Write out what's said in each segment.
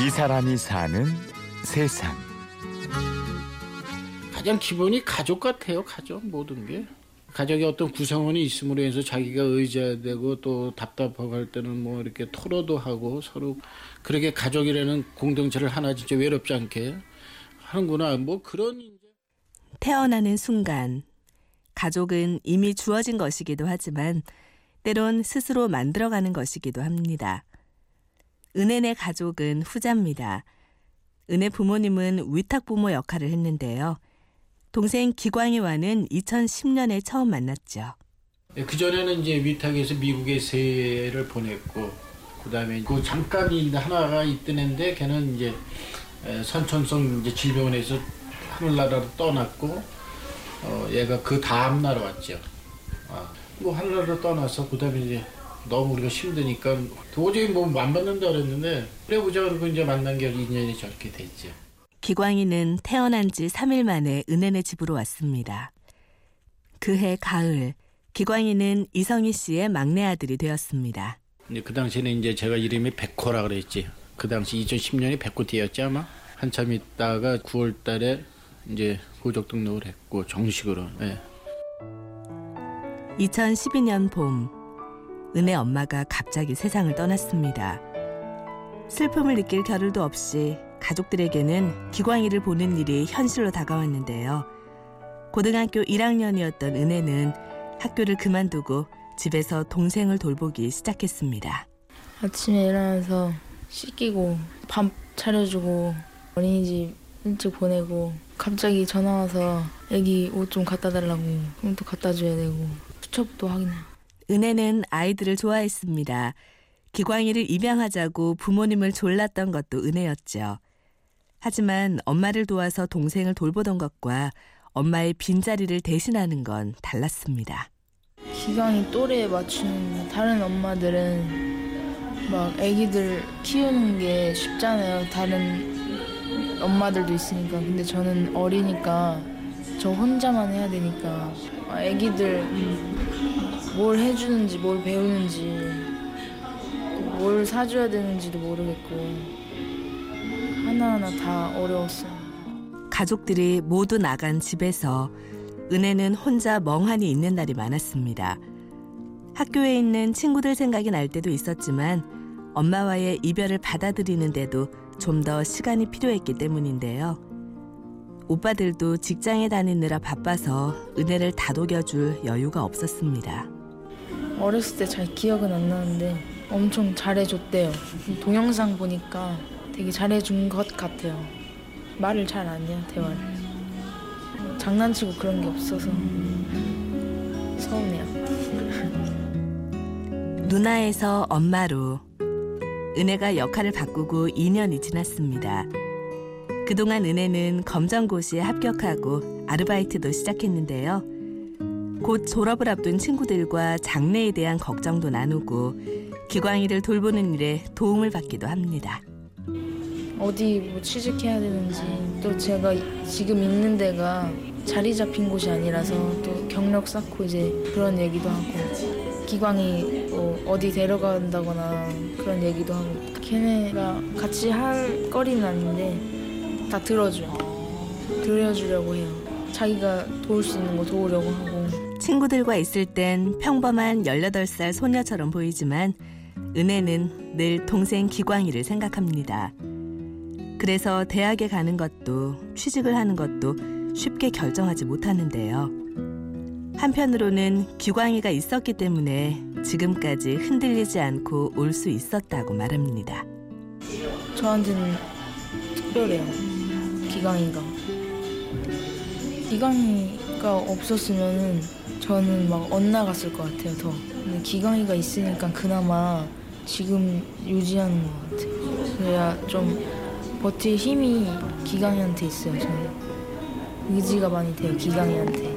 이 사람이 사는 세상. 가장 기본이 가족 같아요. 가족 모든 게. 가족의 어떤 구성원이 있음으로 해서 자기가 의지되고 또 답답하고 할 때는 뭐 이렇게 토로도 하고 서로 그렇게 가족이라는 공동체를 하나 진짜 외롭지 않게 하는구나. 뭐 그런 이제 태어나는 순간 가족은 이미 주어진 것이기도 하지만 때론 스스로 만들어가는 것이기도 합니다. 은혜네 가족은 후자입니다. 은혜 부모님은 위탁 부모 역할을 했는데요. 동생 기광이와는 2010년에 처음 만났죠. 그 전에는 이제 위탁에서 미국에 세를 보냈고 그다음에 그 잠깐 이 하나가 있던 애인데 걔는 이제 에, 선천성 이제 질병원에서 하늘나라로 떠났고 어, 얘가 그 다음 날 왔죠. 아, 뭐 하늘나라로 떠나서 그다음에 이제 너무 우리가 힘드니까 도저히 뭐안 받는다 그랬는데 그래 보자 그러고 이제 만난 게 인연이 저렇게 됐죠. 기광이는 태어난 지 3일 만에 은혜네 집으로 왔습니다. 그해 가을 기광이는 이성희 씨의 막내 아들이 되었습니다. 근데 그 당시에는 이제 제가 이름이 백호라 그랬지. 그 당시 2010년이 백호띠였지 아마. 한참 있다가 9월 달에 이제 고적 등록을 했고 정식으로. 예. 2012년 봄 은혜 엄마가 갑자기 세상을 떠났습니다. 슬픔을 느낄 겨를도 없이 가족들에게는 기광이를 보는 일이 현실로 다가왔는데요. 고등학교 1학년이었던 은혜는 학교를 그만두고 집에서 동생을 돌보기 시작했습니다. 아침에 일어나서 씻기고 밥 차려주고 어린이집 일찍 보내고 갑자기 전화 와서 애기 옷 좀 갖다 달라고 그럼 또 갖다 줘야 되고 수첩도 확인해 은혜는 아이들을 좋아했습니다. 기광이를 입양하자고 부모님을 졸랐던 것도 은혜였죠. 하지만 엄마를 도와서 동생을 돌보던 것과 엄마의 빈자리를 대신하는 건 달랐습니다. 기강이 또래에 맞추는 다른 엄마들은 막 애기들 키우는 게 쉽잖아요. 다른 엄마들도 있으니까. 근데 저는 어리니까 저 혼자만 해야 되니까 아, 애기들 뭘 해주는지 뭘 배우는지 뭘 사줘야 되는지도 모르겠고 하나하나 다 어려웠어요. 가족들이 모두 나간 집에서 은혜는 혼자 멍하니 있는 날이 많았습니다. 학교에 있는 친구들 생각이 날 때도 있었지만 엄마와의 이별을 받아들이는데도 좀 더 시간이 필요했기 때문인데요. 오빠들도 직장에 다니느라 바빠서 은혜를 다독여줄 여유가 없었습니다. 어렸을 때 잘 기억은 안 나는데 엄청 잘해줬대요. 동영상 보니까 되게 잘해준 것 같아요. 말을 잘 안 해요, 대화를. 장난치고 그런 게 없어서 서운해요. 누나에서 엄마로 은혜가 역할을 바꾸고 2년이 지났습니다. 그동안 은혜는 검정고시에 합격하고 아르바이트도 시작했는데요. 곧 졸업을 앞둔 친구들과 장래에 대한 걱정도 나누고 기광이를 돌보는 일에 도움을 받기도 합니다. 어디 뭐 취직해야 되는지 또 제가 지금 있는 데가 자리 잡힌 곳이 아니라서 또 경력 쌓고 이제 그런 얘기도 하고 기광이 뭐 어디 데려간다거나 그런 얘기도 하고 걔네가 같이 할 거리는 아닌데 다 들어줘요. 들려주려고 해요. 자기가 도울 수 있는 거 도우려고 하고 친구들과 있을 땐 평범한 18살 소녀처럼 보이지만 은혜는 늘 동생 기광이를 생각합니다. 그래서 대학에 가는 것도 취직을 하는 것도 쉽게 결정하지 못하는데요. 한편으로는 기광이가 있었기 때문에 지금까지 흔들리지 않고 올 수 있었다고 말합니다. 저한테는 특별해요. 기광이가. 기광이가 없었으면은 저는 막 엇나갔을 것 같아요, 더. 근데 기광이가 있으니까 그나마 지금 유지하는 것 같아요. 그래야 좀 버틸 힘이 기광이한테 있어요, 저는. 의지가 많이 돼요, 기광이한테.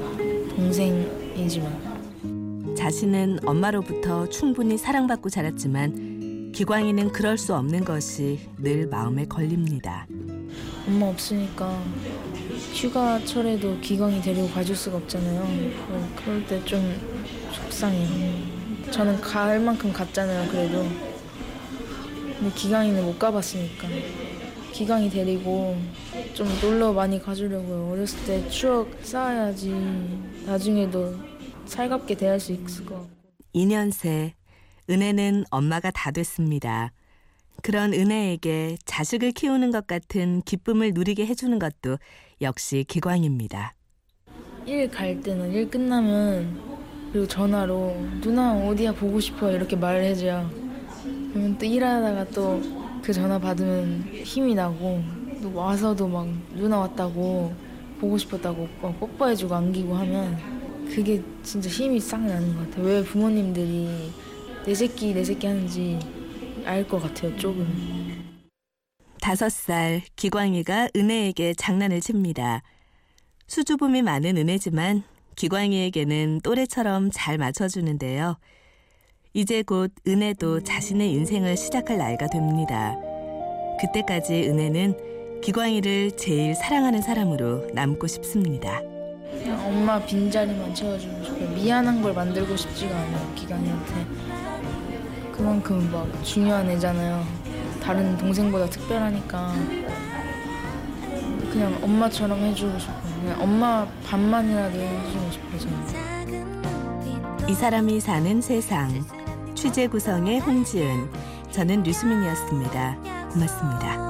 동생이지만. 자신은 엄마로부터 충분히 사랑받고 자랐지만 기광이는 그럴 수 없는 것이 늘 마음에 걸립니다. 엄마 없으니까 휴가철에도 기광이 데리고 가줄 수가 없잖아요. 어, 그럴 때 좀 속상해요. 저는 갈 만큼 갔잖아요, 그래도. 근데 기광이는 못 가봤으니까. 기광이 데리고 좀 놀러 많이 가주려고요. 어렸을 때 추억 쌓아야지 나중에도 살갑게 대할 수 있을 것 같고. 2년 새 은혜는 엄마가 다 됐습니다. 그런 은혜에게 자식을 키우는 것 같은 기쁨을 누리게 해주는 것도 역시 기광입니다. 일 갈 때는 일 끝나면 그리고 전화로 누나 어디야 보고 싶어 이렇게 말을 해줘요. 그러면 또 일하다가 또 그 전화 받으면 힘이 나고 또 와서도 막 누나 왔다고 보고 싶었다고 막 뽀뽀해주고 안기고 하면 그게 진짜 힘이 싹 나는 것 같아요. 왜 부모님들이 내 새끼 내 새끼 하는지 알 것 같아요 조금. 다섯 살 기광이가 은혜에게 장난을 칩니다. 수줍음이 많은 은혜지만 기광이에게는 또래처럼 잘 맞춰주는데요. 이제 곧 은혜도 자신의 인생을 시작할 나이가 됩니다. 그때까지 은혜는 기광이를 제일 사랑하는 사람으로 남고 싶습니다. 그냥 엄마 빈자리만 채워주고 싶어요. 미안한 걸 만들고 싶지가 않아요, 기광이한테. 그만큼 막 중요한 애잖아요. 다른 동생보다 특별하니까. 그냥 엄마처럼 해주고 싶어요. 그냥 엄마 반만이라도 해주고 싶어요, 저는. 이 사람이 사는 세상 취재 구성의 홍지은 저는 류수민이었습니다. 고맙습니다.